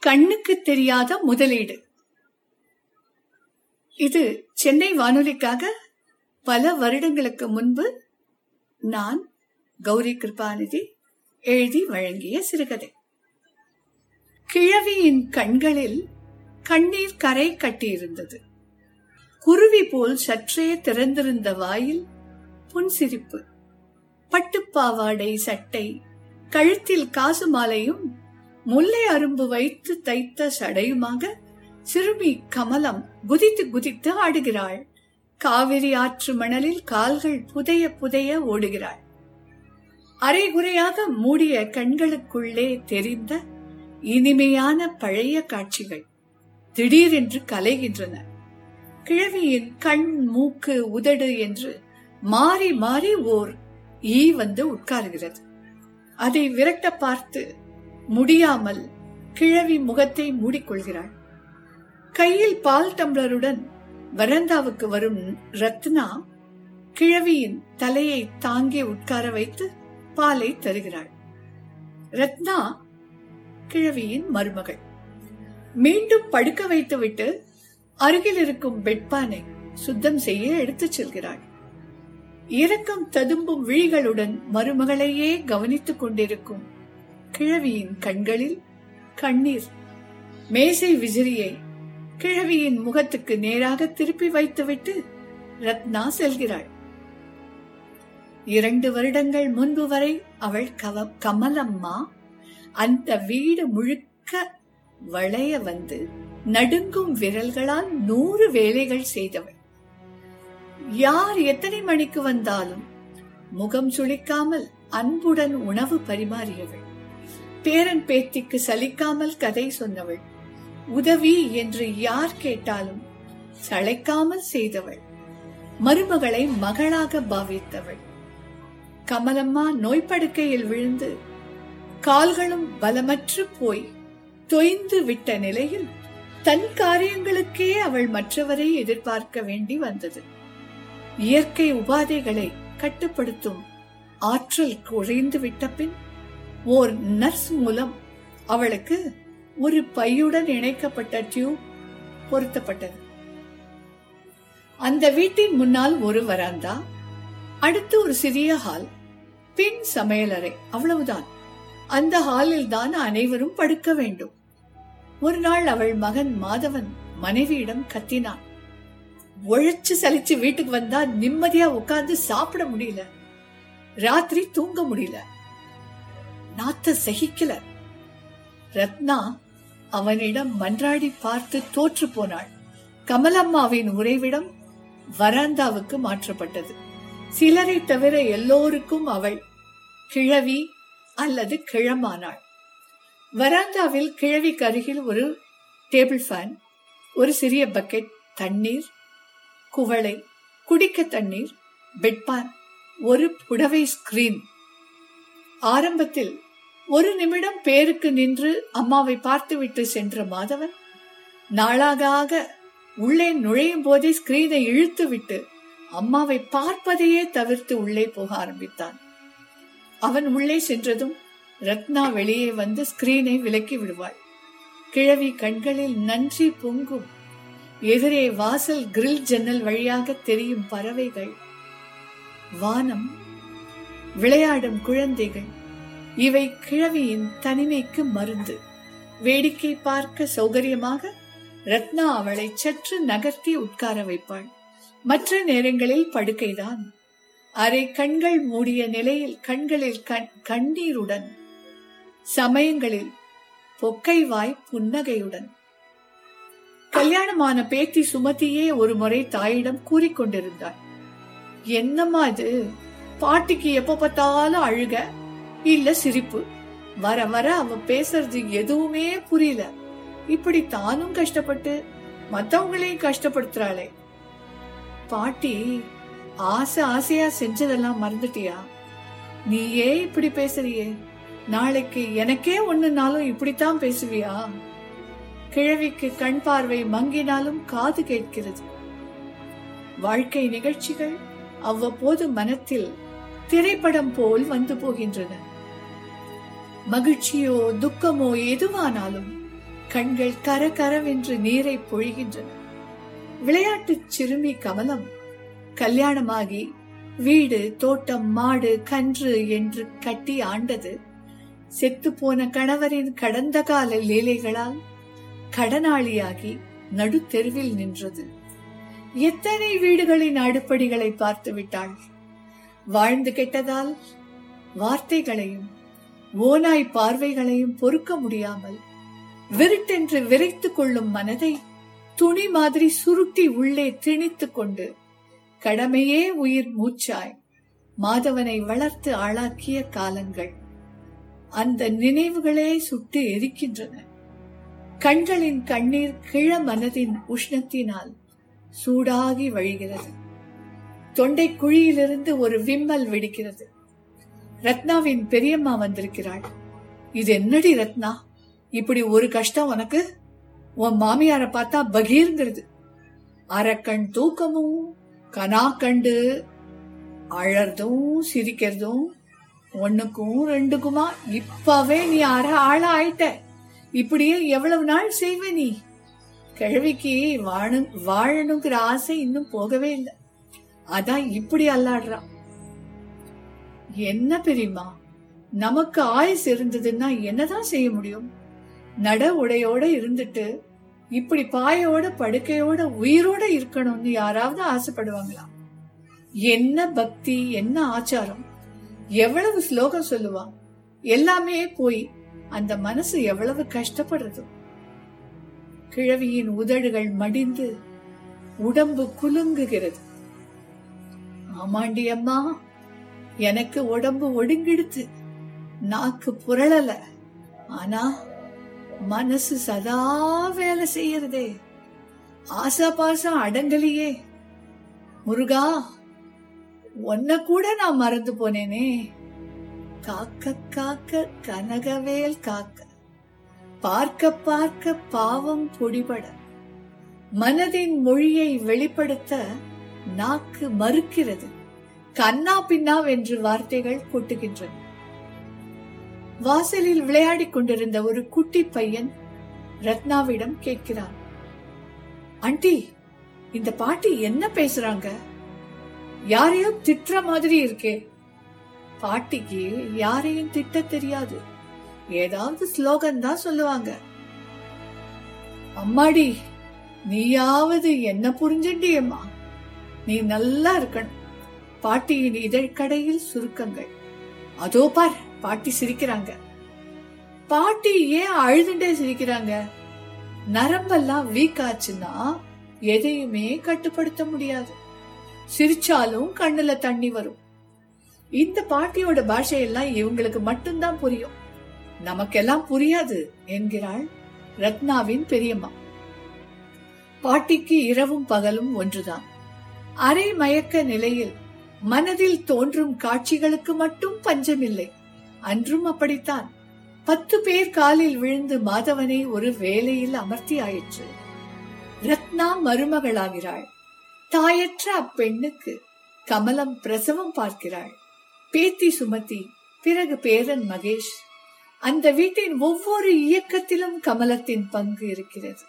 கண்ணுக்கு தெரியாத முதலீடு. இது சென்னை வானொலிக்காக பல வருடங்களுக்கு முன்பு நான் கௌரி கிருபாநிதி எழுதி வழங்கிய சிறுகதை. கிழவியின் கண்களில் கண்ணீர் கரை கட்டியிருந்தது. குருவி போல் சற்றே திறந்திருந்த வாயில் புன்சிரிப்பு பட்டுப்பாவாடை சட்டை கழுத்தில் காசு மாலையும் முல்லை அரும்பு வைத்து தைத்த சடையுமாக சிறுமி கமலம் குதித்து குதித்து ஆடுகிறாள். காவிரி ஆற்று மணலில் கால்கள் புதைய புதைய ஓடுகிறாள். அரைகுறையாக மூடிய கண்களுக்குள்ளே தெரிந்த இனிமையான பழைய காட்சிகள் திடீரென்று கலைகின்றன. கிழவியின் கண் மூக்கு உதடு என்று மாறி மாறி ஓர் ஈ வந்து உட்காருகிறது. அதை விரட்ட பார்த்து முடியாமல் கிழவி முகத்தை மூடிக்கொள்கிறாள். கையில் பால் டம்ளருடன் வரந்தாவுக்கு வரும் ரத்னா கிழவியின் தலையை தாங்கி உட்கார வைத்து பாலை தருகிறாள். ரத்னா கிழவியின் மருமகள். மீண்டும் படுக்க வைத்துவிட்டு அருகில் இருக்கும் பெட்பானை சுத்தம் செய்ய எடுத்துச் செல்கிறாள். இரக்கம் ததும்பும் விழிகளுடன் மருமகளையே கவனித்துக் கொண்டிருக்கும் கிழவியின் கண்களில் கண்ணீர். மேசை விசிறியை கிழவியின் முகத்துக்கு நேராக திருப்பி வைத்துவிட்டு ரத்னா செல்கிறாள். இரண்டு வருடங்கள் முன்பு வரை அவள் கவ கமலம்மா அந்த வீடு முழுக்க வளைய வந்து நடுங்கும் விரல்களால் நூறு வேலைகள் செய்தவள். யார் எத்தனை மணிக்கு வந்தாலும் முகம் சுளிக்காமல் அன்புடன் உணவு பரிமாறியவள். பேரன் பேத்திக்கு சலிக்காமல் கதை சொன்னவள். உதவி என்று யார் கேட்டாலும் சளைக்காமல் செய்தவள். மருமகளை மகளாக பாவித்தவள். கமலம்மா நோய்படுக்கையில் விழுந்து கால்களும் பலமற்று போய் தொய்ந்து விட்ட நிலையில் தன் காரியங்களுக்கே அவள் மற்றவரை எதிர்பார்க்க வேண்டி வந்தது. இயற்கை உபாதைகளை கட்டுப்படுத்தும் ஆற்றல் குறைந்து விட்ட பின் ஓர் நர்ஸ் மூலம் அவளுக்கு ஒரு பையுடன் இணைக்கப்பட்ட டியூப் பொருத்தப்பட்டது. அந்த வீட்டின் முன்னால் ஒரு வராந்தா அடுத்து ஒரு சிறிய ஹால் பின் சமையலறை அவ்வளவுதான். அந்த ஹாலில் தான் அனைவரும் படுக்க வேண்டும். ஒரு நாள் அவள் மகன் மாதவன் மனைவியிடம் கத்தினான். ஒழிச்சு சலிச்சு வீட்டுக்கு வந்தா நிம்மதியா உட்கார்ந்து சாப்பிட முடியல. ராத்திரி தூங்க முடியல. நாத்த சகிக்கல. ரத்னா அவனிடம் மன்றாடி பார்த்து தோற்று போனாள். கமலம்மாவின் உறைவிடம் வராந்தாவுக்கு மாற்றப்பட்டது. சிலரை தவிர எல்லோருக்கும் அவள் கிழவி அல்லது கிழமானாள். வராந்தாவில் கிழவிக்கு அருகில் ஒரு டேபிள் ஃபேன் ஒரு சிறிய பக்கெட் தண்ணீர் குவளை குடிக்க தண்ணீர் பெட்பான் ஒரு புடவை ஸ்கிரீன். ஆரம்பத்தில் ஒரு நிமிடம் பேருக்கு நின்று அம்மாவை பார்த்துவிட்டு சென்ற மாதவன் நாளாக ஆக உள்ளே நுழையும் போதே ஸ்கிரீனை இழுத்து விட்டு அம்மாவை பார்ப்பதையே தவிர்த்து உள்ளே போக ஆரம்பித்தான். அவன் உள்ளே சென்றதும் ரத்னா வெளியே வந்து ஸ்கிரீனை விலக்கி விடுவாள். கிழவி கண்களில் நன்றி பொங்கும். எதிரே வாசல் கிரில் ஜன்னல் வழியாக தெரியும் பறவைகள். வானம் விளையாடும் குழந்தைகள். இவை கிழவியின் தனிமைக்கு மருந்து. வேடிக்கை பார்க்க சௌகரியமாக ரத்னா அவளை சற்று நகர்த்தி உட்கார வைப்பாள். மற்ற நேரங்களில் படுக்கைதான். அரை கண்கள் மூடிய நிலையில் கண்களில் கண்ணீருடன். சமயங்களில் பொக்கைவாய் புன்னகையுடன். கல்யாணமான பேத்தி சுமதியே ஒரு முறை தாயிடம் கூறிக்கொண்டிருந்தாள். என்னம்மா இது? பாட்டிக்கு எப்ப பார்த்தாலும் அழுக இல்ல சிரிப்பு. வர வர அவ பேசுறது எதுவுமே புரியல. இப்படி தானும் கஷ்டப்பட்டு மத்தவங்களையும் கஷ்டப்படுத்துறாளே. பாட்டி ஆசை ஆசையா செஞ்சதெல்லாம் மறந்துட்டியா? நீயே இப்படி பேசுறியே. நாளைக்கு எனக்கே ஒண்ணுனாலும் இப்படித்தான் பேசுவியா? கிழவிக்கு கண் பார்வை மங்கினாலும் காது கேட்கிறது. வாழ்க்கை நிகழ்ச்சிகள் அவ்வப்போது மனத்தில் திரைப்படம் போல் வந்து போகின்றன. மகிழ்ச்சியோ துக்கமோ எதுவானாலும் கண்கள் கர கரவென்று நீரை பொழிகின்றன. விளையாட்டு சிறுமி கமலம் கல்யாணமாகி வீடு தோட்டம் மாடு கன்று என்று கட்டி ஆண்டது செத்துப்போன கணவரின் கடந்த கால லீலைகளால் கடனாளியாகி நடுத்தெருவில் நின்றது. எத்தனை வீடுகளின் அடுப்படிகளை பார்த்து விட்டாள் வாழ்ந்து கெட்டதால் வார்த்தைகளையும் ஓனாய் பார்வைகளையும் பொறுக்க முடியாமல் விருட்டென்று விரைத்துக் கொள்ளும் மனதை துணி மாதிரி சுருட்டி உள்ளே திணித்துக் கொண்டு கடமையே உயிர் மூச்சாய் மாதவனை வளர்த்து ஆளாக்கிய காலங்கள் அந்த நினைவுகளே சுட்டு எரிக்கின்றன. கண்களின் கண்ணீர் கிழ மனதின் உஷ்ணத்தினால் சூடாகி வழிகிறது. தொண்டை குழியிலிருந்து ஒரு விம்மல் வெடிக்கிறது. ரத்னாவின் பெரியம்மா வந்திருக்கிறாள். இது என்னடி ரத்னா? இப்படி ஒரு கஷ்டம் உனக்கு? உன் மாமியார பார்த்தா பகீர்ங்கிறது. அரக்கண் தூக்கமும் கனா கண்டு அழறதும் சிரிக்கிறதும் ஒண்ணுக்கும் ரெண்டுக்குமா இப்பவே நீ அற ஆள ஆயிட்ட இப்படியே எவ்வளவு நாள் செய்வ நீ? கிழவிக்கு வாழ வாழணுங்கிற ஆசை இன்னும் போகவே இல்லை. அதான் இப்படி அல்லாடுறா. என்ன பெரியமா நமக்கு ஆயுஸ் இருந்ததுன்னா என்னதான் செய்ய முடியும்? நட உடையோட இருந்துட்டு இப்படி பாயோட படுக்கையோட உயிரோட இருக்கணும்னு யாராவது ஆசைப்படுவாங்களா? என்ன பக்தி என்ன ஆச்சாரம்? எவ்வளவு ஸ்லோகம் சொல்லுவான் எல்லாமே போய் அந்த மனசு எவ்வளவு கஷ்டப்படுறது? கிழவியின் உதடுகள் மடிந்து உடம்பு குலுங்குகிறது. ஆமாண்டி அம்மா. எனக்கு உடம்பு ஒடுங்கிடுத்து நாக்கு புரளல. ஆனா மனசு சதா வேலை செய்யறதே. ஆசா பாசம் அடங்கலையே. முருகா உன்ன கூட நான் மறந்து போனேனே. காக்க காக்க கனகவேல் காக்க. பார்க்க பார்க்க பாவம் பொடிபட. மனதின் மொழியை வெளிப்படுத்த நாக்கு மறுக்கிறது. கண்ணா பின்னாவென்று வார்த்தைகள் கொட்டுகின்றன. வாசலில் விளையாடிக் கொண்டிருந்த ஒரு குட்டி பையன் ரத்னாவிடம் கேட்கிறான். ஆண்டி இந்த பாட்டி என்ன பேசுறாங்க? யாரையும் திட்டுற மாதிரி இருக்கே. பாட்டிக்கு யாரையும் திட்ட தெரியாது. ஏதாவது ஸ்லோகன் தான் சொல்லுவாங்க. அம்மாடி நீயாவது என்ன புரிஞ்சுண்டியம்மா நீ நல்லா இருக்கணும். பாட்டியின் இதழ்கடையில் சுருக்கங்கள். அதோ பார் பாட்டி சிரிக்கிறாங்க. பாட்டி ஏன் அழுதுண்டே சிரிக்கிறாங்க? நரம்பெல்லாம் வீக் ஆச்சுன்னா எதையுமே கட்டுப்படுத்த முடியாது. சிரிச்சாலும் கண்ணுல தண்ணி வரும். இந்த பாட்டியோட பாஷையெல்லாம் இவங்களுக்கு மட்டும்தான் புரியும். நமக்கெல்லாம் புரியாது என்கிறாள் ரத்னாவின் பெரியம்மா. பாட்டிக்கு இரவும் பகலும் ஒன்றுதான். அரை மயக்க நிலையில் மனதில் தோன்றும் காட்சிகளுக்கு மட்டும் பஞ்சமில்லை. அன்றும் அப்படித்தான். பத்து பேர் காலில் விழுந்து மாதவனை ஒரு வேலையில் அமர்த்தி ஆயிற்று. ரத்னா மருமகளாகிறாள். தாயற்ற அப்பெண்ணுக்கு கமலம் பிரசவம் பார்க்கிறாள். பேத்தி சுமதி பிறகு பேரன் மகேஷ். அந்த வீட்டின் ஒவ்வொரு இயக்கத்திலும் கமலத்தின் பங்கு இருக்கிறது.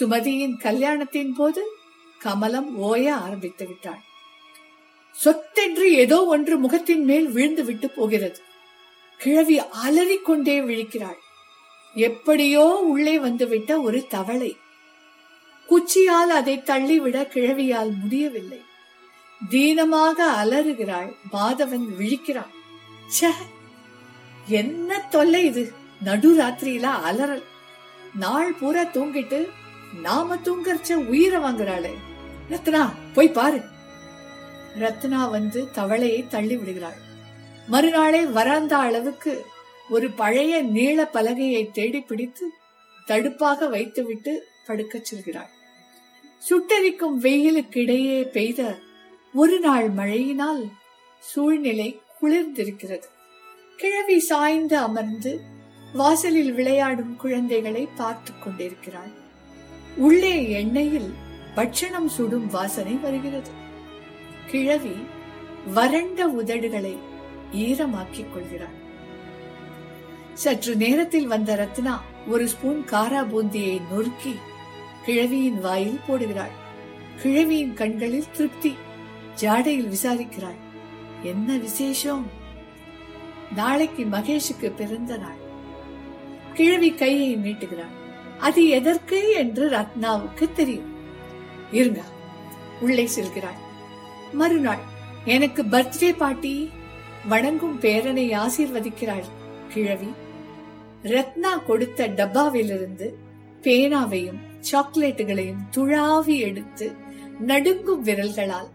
சுமதியின் கல்யாணத்தின் போது கமலம் ஓய ஆரம்பித்து விட்டாள். சொத்தென்று ஏதோ ஒன்று முகத்தின் மேல் விழுந்து விட்டு போகிறது. கிழவி அலறிக்கொண்டே விழிக்கிறாள். எப்படியோ உள்ளே வந்துவிட்ட ஒரு தவளை. குச்சியால் அதை தள்ளிவிட கிழவியால் முடியவில்லை. தீனமாக அலறுகிறாள் மாதவன் விழிக்கிறான். ச்சே! என்ன தொல்லை இது? நடு ராத்திரியில அலறல். நாள் பூரா தூங்கிட்டு நாம தூங்கறச்ச உயிரை வாங்குறாளே. ரத்னா போய் பாரு. ரத்னா வந்து தவளையை தள்ளி விடுகிறாள். மறுநாளே வராந்தா அளவுக்கு ஒரு பழைய நீள பலகையை தேடி பிடித்து தடுப்பாக வைத்துவிட்டு படுக்கச் செல்கிறாள். சுட்டரிக்கும் வெயிலுக்கிடையே பெய்த ஒரு நாள் மழையினால் சூழ்நிலை குளிர்ந்திருக்கிறது. கிழவி சாய்ந்து அமர்ந்து வாசலில் விளையாடும் குழந்தைகளை பார்த்து கொண்டிருக்கிறாள். உள்ளே எண்ணெயில் பட்சணம் சுடும் வாசனை வருகிறது. கிழவி வறண்ட உதடுகளை ஈரமாக்கிக் கொள்கிறாள். சற்று நேரத்தில் வந்த ரத்னா ஒரு ஸ்பூன் காரா பூந்தியை நொறுக்கி கிழவியின் வாயில் போடுகிறாள். கிழவியின் கண்களில் திருப்தி ஜாடையில் விசாரிக்கிறாள். என்ன விசேஷம்? நாளைக்கு மகேஷுக்கு பிறந்த நாள். கிழவி கையை நீட்டுகிறாள். அது எதற்கு என்று ரத்னாவுக்கு தெரியும். இருங்க உள்ளே செல்கிறாள். மறுநாள் எனக்கு பர்த்டே பார்ட்டி வணங்கும் பேரனை ஆசீர்வதிக்கிறாள் கிழவி. ரத்னா கொடுத்த டப்பாவிலிருந்து பேனாவையும் சாக்லேட்டுகளையும் துழாவி எடுத்து நடுங்கும் விரல்களால்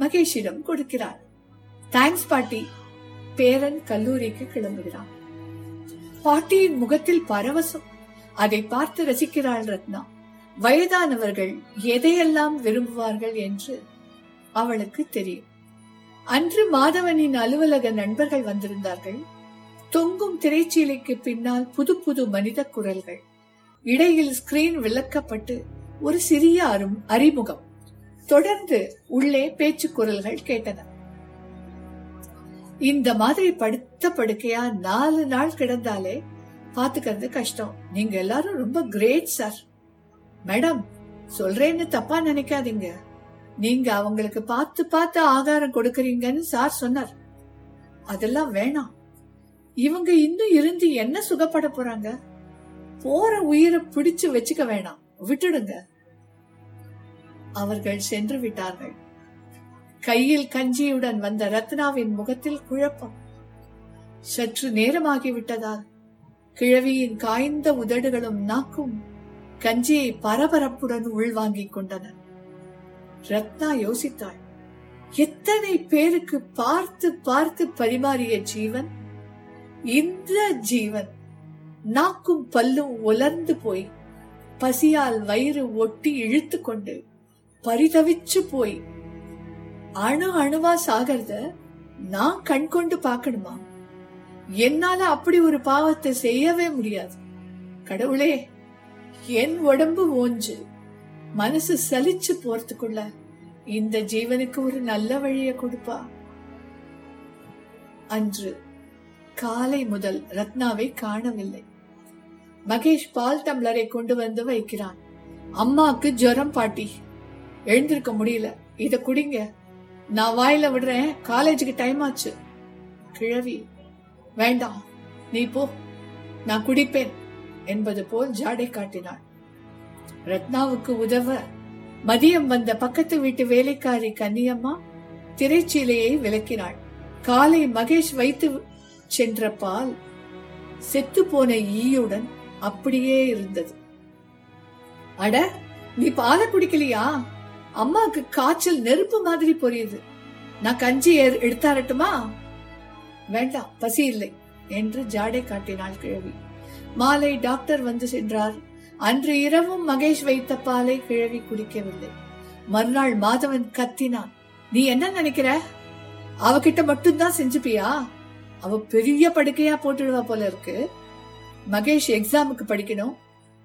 மகேஷிடம் கொடுக்கிறார் தேங்க்ஸ் பாட்டி. பேரன் கல்லூரிக்கு கிளம்புகிறான். பாட்டியின் முகத்தில் பரவசம். அதை பார்த்து ரசிக்கிறாள் ரத்னா. வயதானவர்கள் எதையெல்லாம் விரும்புவார்கள் என்று அவளுக்கு தெரியும். அன்று மாதவனின் அலுவலக நண்பர்கள் வந்திருந்தார்கள். தொங்கும் திரைச்சீலைக்கு பின்னால் புது புது மனித குரல்கள். இடையில் ஸ்கிரீன் விளக்கப்பட்டு ஒரு சிறிய அரும் அறிமுகம். தொடர்ந்து உள்ளே பேச்சு குரல்கள் கேட்டன. இந்த மாதிரி படுத்த படுக்கையா நாலு நாள் கிடந்தாலே பாத்துக்கிறது கஷ்டம். நீங்க எல்லாரும் ரொம்ப கிரேட் சார் மேடம் சொல்றேன்னு தப்பா நினைக்காதீங்க. நீங்க அவங்களுக்கு பார்த்து பார்த்து ஆகாரம் கொடுக்கறீங்கன்னு சார் சொன்னார். அதெல்லாம் வேணாம். இவங்க இன்னும் இருந்து என்ன சுகப்பட போறாங்க? போற உயிரை பிடிச்சு வச்சுக்க வேணாம். விட்டுடுங்க. அவர்கள் சென்று விட்டார்கள். கையில் கஞ்சியுடன் வந்த ரத்னாவின் முகத்தில் குழப்பம். சற்று நேரமாகிவிட்டதால் கிழவியின் காய்ந்த உதடுகளும் நாக்கும் கஞ்சியை பரபரப்புடன் உள்வாங்கிக் கொண்டன. ரத்னா யோசித்தாள். எத்தனை பேருக்கு பார்த்து பார்த்து பரிமாறிய ஜீவன்? இந்த ஜீவன். நாக்கும் பல்லும் உலர்ந்து போய் பசியால் வயிறு ஒட்டி இழுத்து கொண்டு பரிதவிச்சு போய். அணு அணுவா சாகிறத நான் கண்கொண்டு பார்க்கணுமா? என்னால அப்படி ஒரு பாவத்தை செய்யவே முடியாது. கடவுளே என் உடம்பு ஓஞ்சு. மனசு சலிச்சு போறதுக்குள்ள இந்த ஜீவனுக்கு ஒரு நல்ல வழியை கொடுப்பா. அன்று காலை முதல் ரத்னாவை காணவில்லை. மகேஷ் பால் டம்ளரை கொண்டு வந்து வைக்கிறான். அம்மாக்கு ஜுரம் பாட்டி. எழுந்திருக்க முடியல. இத குடிங்க. நான் வாயில விடுறேன். காலேஜுக்கு டைம் ஆச்சு. கிழவி வேண்டாம். நீ போ. நான் குடிப்பேன் என்பது போல் ஜாடை காட்டினாள். ரத்னாவுக்கு உதவ மதியம் வந்த பக்கத்து வீட்டு வேலைக்காரி கன்னியம்மா திரைச்சீலையை விளக்கினாள். காலை மகேஷ் வைத்து சென்ற பால் செத்து போன ஈயுடன் அப்படியே இருந்தது. அட நீ பாலை குடிக்கலையா? அம்மாக்கு காய்ச்சல் நெருப்பு மாதிரி பொரியுது. நான் கஞ்சி எடுத்தாரட்டுமா? வேண்டாம் பசி இல்லை என்று ஜாடை காட்டினாள் கிழவி. மாலை டாக்டர் வந்து சென்றார். அன்று இரவும் மகேஷ் வைத்த பாலை கிழவி குடிக்கவில்லை. மறுநாள் மாதவன் கத்தினான். நீ என்ன நினைக்கிற? அவகிட்ட மட்டும்தான் செஞ்சுப்பியா? அவ பெரிய படுக்கையா போட்டுடுவா போல இருக்கு. மகேஷ் எக்ஸாமுக்கு படிக்கணும்.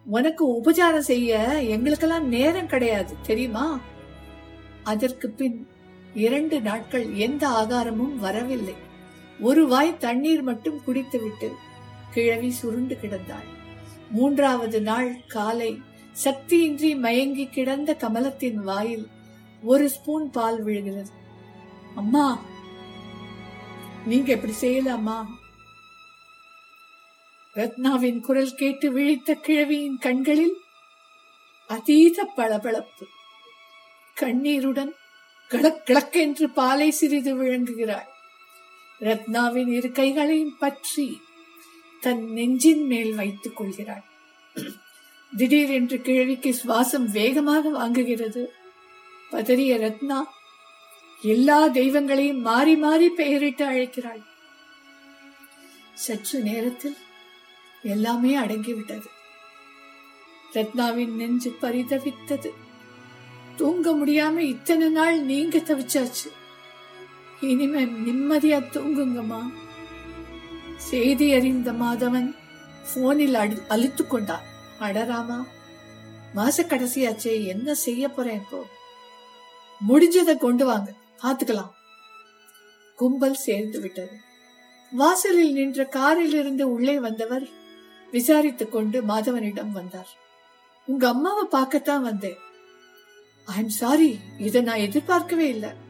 உனக்கு உபச்சாரம் செய்ய எங்களுக்கெல்லாம் நேரம் கிடையாது தெரியுமா? அதற்கு பின் இரண்டு நாட்கள் எந்த ஆகாரமும் வரவில்லை. ஒரு வாய் தண்ணீர் மட்டும் குடித்துவிட்டு கிழவி சுருண்டு கிடந்தாள். மூன்றாவது நாள் காலை சக்தியின்றி மயங்கி கிடந்த கமலத்தின் வாயில் ஒரு ஸ்பூன் பால் விழுகிறது. அம்மா நீங்க எப்படி செய்யலாமா ரத்னாவின் குரல் கேட்டு விழித்த கிழவியின் கண்களில் அதீத பளபளப்பு. கண்ணீருடன் கிளக் கிளக்கென்று பாலை சிறிது விளங்குகிறாள் ரத்னாவின் இரு கைகளையும் பற்றி தன் நெஞ்சின் மேல் வைத்துக் கொள்கிறாள். திடீரென்று கிழவிக்கு சுவாசம் வேகமாக வாங்குகிறது. பதறிய ரத்னா எல்லா தெய்வங்களையும் மாறி மாறி பெயரிட்டு அழைக்கிறாள். சற்று நேரத்தில் எல்லாமே அடங்கிவிட்டது. ரத்னாவின் நெஞ்சு பரிதவித்தது. தூங்க முடியாம இத்தனை நாள் நீங்க தவிச்சாச்சு. இனிமே நிம்மதியா தூங்குங்கம்மா. செய்தி அறிந்த மாதவன் போனில் அடி அழுத்து கொண்டான். அடராமா மாச கடைசியாச்சே என்ன செய்ய போறேன் இப்போ? முடிஞ்சதை கொண்டு வாங்க பாத்துக்கலாம் கும்பல் சேர்ந்து விட்டது. வாசலில் நின்ற காரில் இருந்து உள்ளே வந்தவர் விசாரித்துக் கொண்டு மாதவனிடம் வந்தார். உங்க அம்மாவை பார்க்கத்தான் வந்தேன். ஐ எம் சாரி இதை நான் எதிர்பார்க்கவே இல்லை.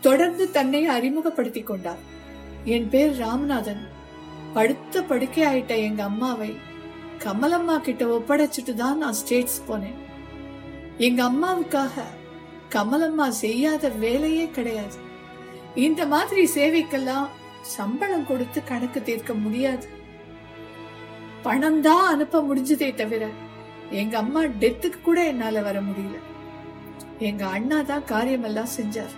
தொடர்ந்து தன்னை அறிமுகப்படுத்திக் கொண்டார். என் பேர் ராமநாதன். படுத்த படுக்கை ஆயிட்ட எங்க அம்மாவை கமலம்மா கிட்ட ஒப்படைச்சிட்டு தான் நான் ஸ்டேட்ஸ் போனேன். எங்க அம்மாவுக்காக கமலம்மா செய்யாத வேலையே கிடையாது. இந்த மாதிரி சேவைக்கெல்லாம் சம்பளம் கொடுத்து கணக்கு தீர்க்க முடியாது. பணம் தான் அனுப்ப முடிஞ்சதே தவிர எங்க அம்மா டெத்துக்கு கூட என்னால வர முடியல. எங்க அண்ணா தான் காரியமெல்லாம் செஞ்சார்.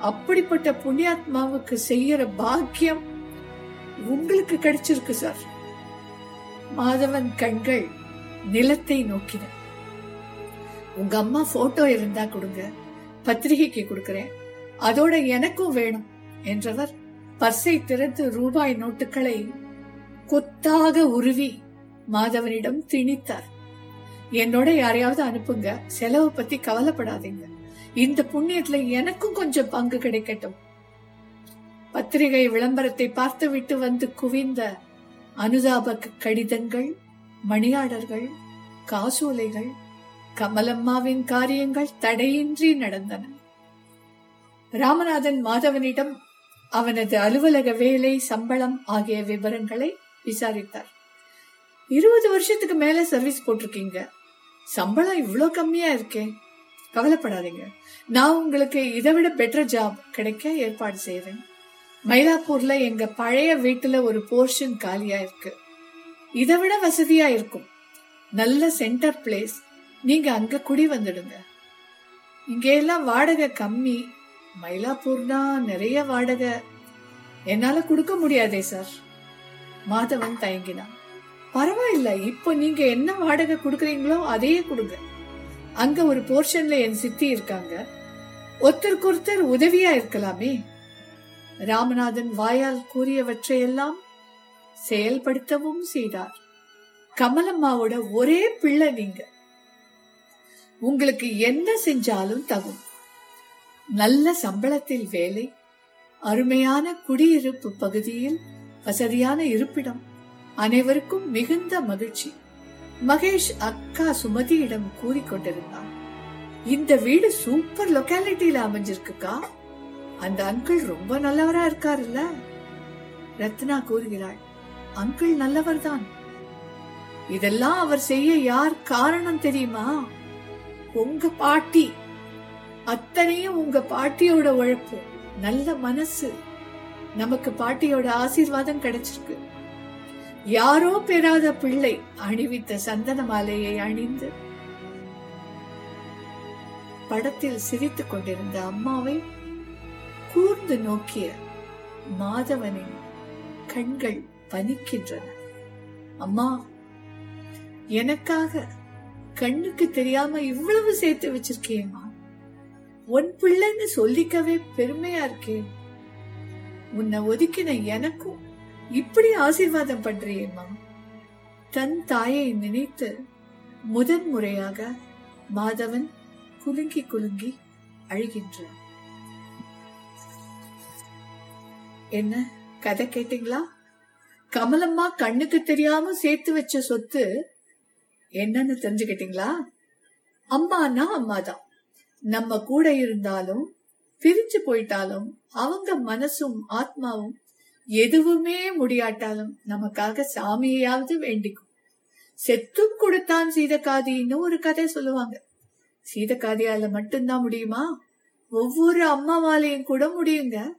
அப்படிப்பட்ட புண்ணியாத்மாவுக்கு செய்யற பாக்கியம் உங்களுக்கு கிடைச்சிருக்கு சார். மாதவன் கண்கள் நிலத்தை நோக்கின. உங்க அம்மா போட்டோ இருந்தா கொடுங்க. பத்திரிகைக்கு கொடுக்கிறேன். அதோட எனக்கும் வேணும் என்றவர் பர்சை திறந்து ரூபாய் நோட்டுகளை கொத்தாக உருவி மாதவனிடம் திணித்தார். என்னோட யாரையாவது அனுப்புங்க. செலவு பத்தி கவலைப்படாதீங்க. இந்த புண்ணியத்துல எனக்கும் கொஞ்சம் பங்கு கிடைக்கட்டும். பத்திரிகை விளம்பரத்தை பார்த்துவிட்டு வந்து குவிந்த அனுதாப கடிதங்கள் மணியாளர்கள் காசோலைகள் கமலம்மாவின் காரியங்கள் தடையின்றி நடந்தன. ராமநாதன் மாதவனிடம் அவனது அலுவலக வேலை சம்பளம் ஆகிய விவரங்களை விசாரித்தார். இருபது வருஷத்துக்கு மேல சர்வீஸ் போட்டிருக்கீங்க. சம்பளம் இவ்வளோ கம்மியா இருக்கே. கவலைப்படாதீங்க. நான் உங்களுக்கு இதை விட பெட்டர் ஜாப் கிடைக்க ஏற்பாடு செய்வேன். மயிலாப்பூர்ல எங்க பழைய வீட்டுல ஒரு போர்ஷன் காலியா இருக்கு. இதை விட வசதியா இருக்கும். நல்ல சென்டர் பிளேஸ் நீங்க அங்க குடி வந்துடுங்க. இங்க எல்லாம் வாடகை கம்மி. மயிலாப்பூர்னா நிறைய வாடகை. என்னால கொடுக்க முடியாதே சார் மாதவன் தயங்கினான். பரவாயில்ல இப்போ நீங்க என்ன வாடகை கொடுக்குறீங்களோ அதையே கொடுங்க. அங்க ஒரு போர்ஷன்ல என் சித்தி இருக்காங்க. ஒருத்தருக்கு ஒருத்தர் உதவியா இருக்கலாமே. ராமநாதன் வாயால் கூறியவற்றையெல்லாம் செயல்படுத்தவும் செய்தார். கமலம்மாவோட ஒரே பிள்ளை நீங்க. உங்களுக்கு என்ன செஞ்சாலும் தகும். நல்ல சம்பளத்தில் வேலை அருமையான குடியிருப்பு பகுதியில் வசதியான இருப்பிடம். அனைவருக்கும் மிகுந்த மகிழ்ச்சி. மகேஷ் அக்கா சுமதியிடம் கூறிக்கொண்டிருந்தான். இந்த வீடு சூப்பர் லொக்காலிட்டியில அமைஞ்சிருக்குக்கா? அந்த அங்கிள் ரொம்ப நல்லவரா இருக்காருல்ல? ரத்னா கூறுகிறாள் அங்கிள் நல்லவர்தான். இதெல்லாம் அவர் செய்ய யார் காரணம் தெரியுமா? உங்க பாட்டி. அத்தனையும் உங்க பாட்டியோட உழைப்பு நல்ல மனசு. நமக்கு பாட்டியோட ஆசீர்வாதம் கிடைச்சிருக்கு. யாரோ பெறாத பிள்ளை அணிவித்த சந்தன மாலையை அணிந்து படத்தில் சிரித்துக் கொண்டிருந்த அம்மாவை கூர்ந்து நோக்கிய மாதவனின் கண்கள் பனிக்கின்றன. அம்மா எனக்காக கண்ணுக்கு தெரியாம இவ்வளவு சேர்த்து வச்சிருக்கேம்மா. உன் பிள்ளைன்னு சொல்லிக்கவே பெருமையா இருக்கேன் உன்னை ஒதுக்கின எனக்கும் இப்படி ஆசீர்வாதம் பண்றியேம்மா தன் தாயை நினைத்து முதன் முறையாக மாதவன் குலுங்கி குலுங்கி அழுகின்றான். என்ன கதை கேட்டீங்களா? கமலம்மா கண்ணுக்கு தெரியாம சேர்த்து வச்ச சொத்து என்னன்னு தெரிஞ்சுக்கிட்டீங்களா? அம்மானா அம்மாதான் நம்ம கூட இருந்தாலும் பிரிஞ்சு போயிட்டாலும் அவங்க மனசும் ஆத்மாவும் எதுவுமே முடியாட்டாலும் நமக்காக சாமியையாவது வேண்டிக்கும். செத்தும் கொடுத்தான் சீதக்காதின்னு ஒரு கதை சொல்லுவாங்க. சீதக்காதியால மட்டும்தான் முடியுமா? ஒவ்வொரு அம்மாவாலையும் கூட முடியுங்க.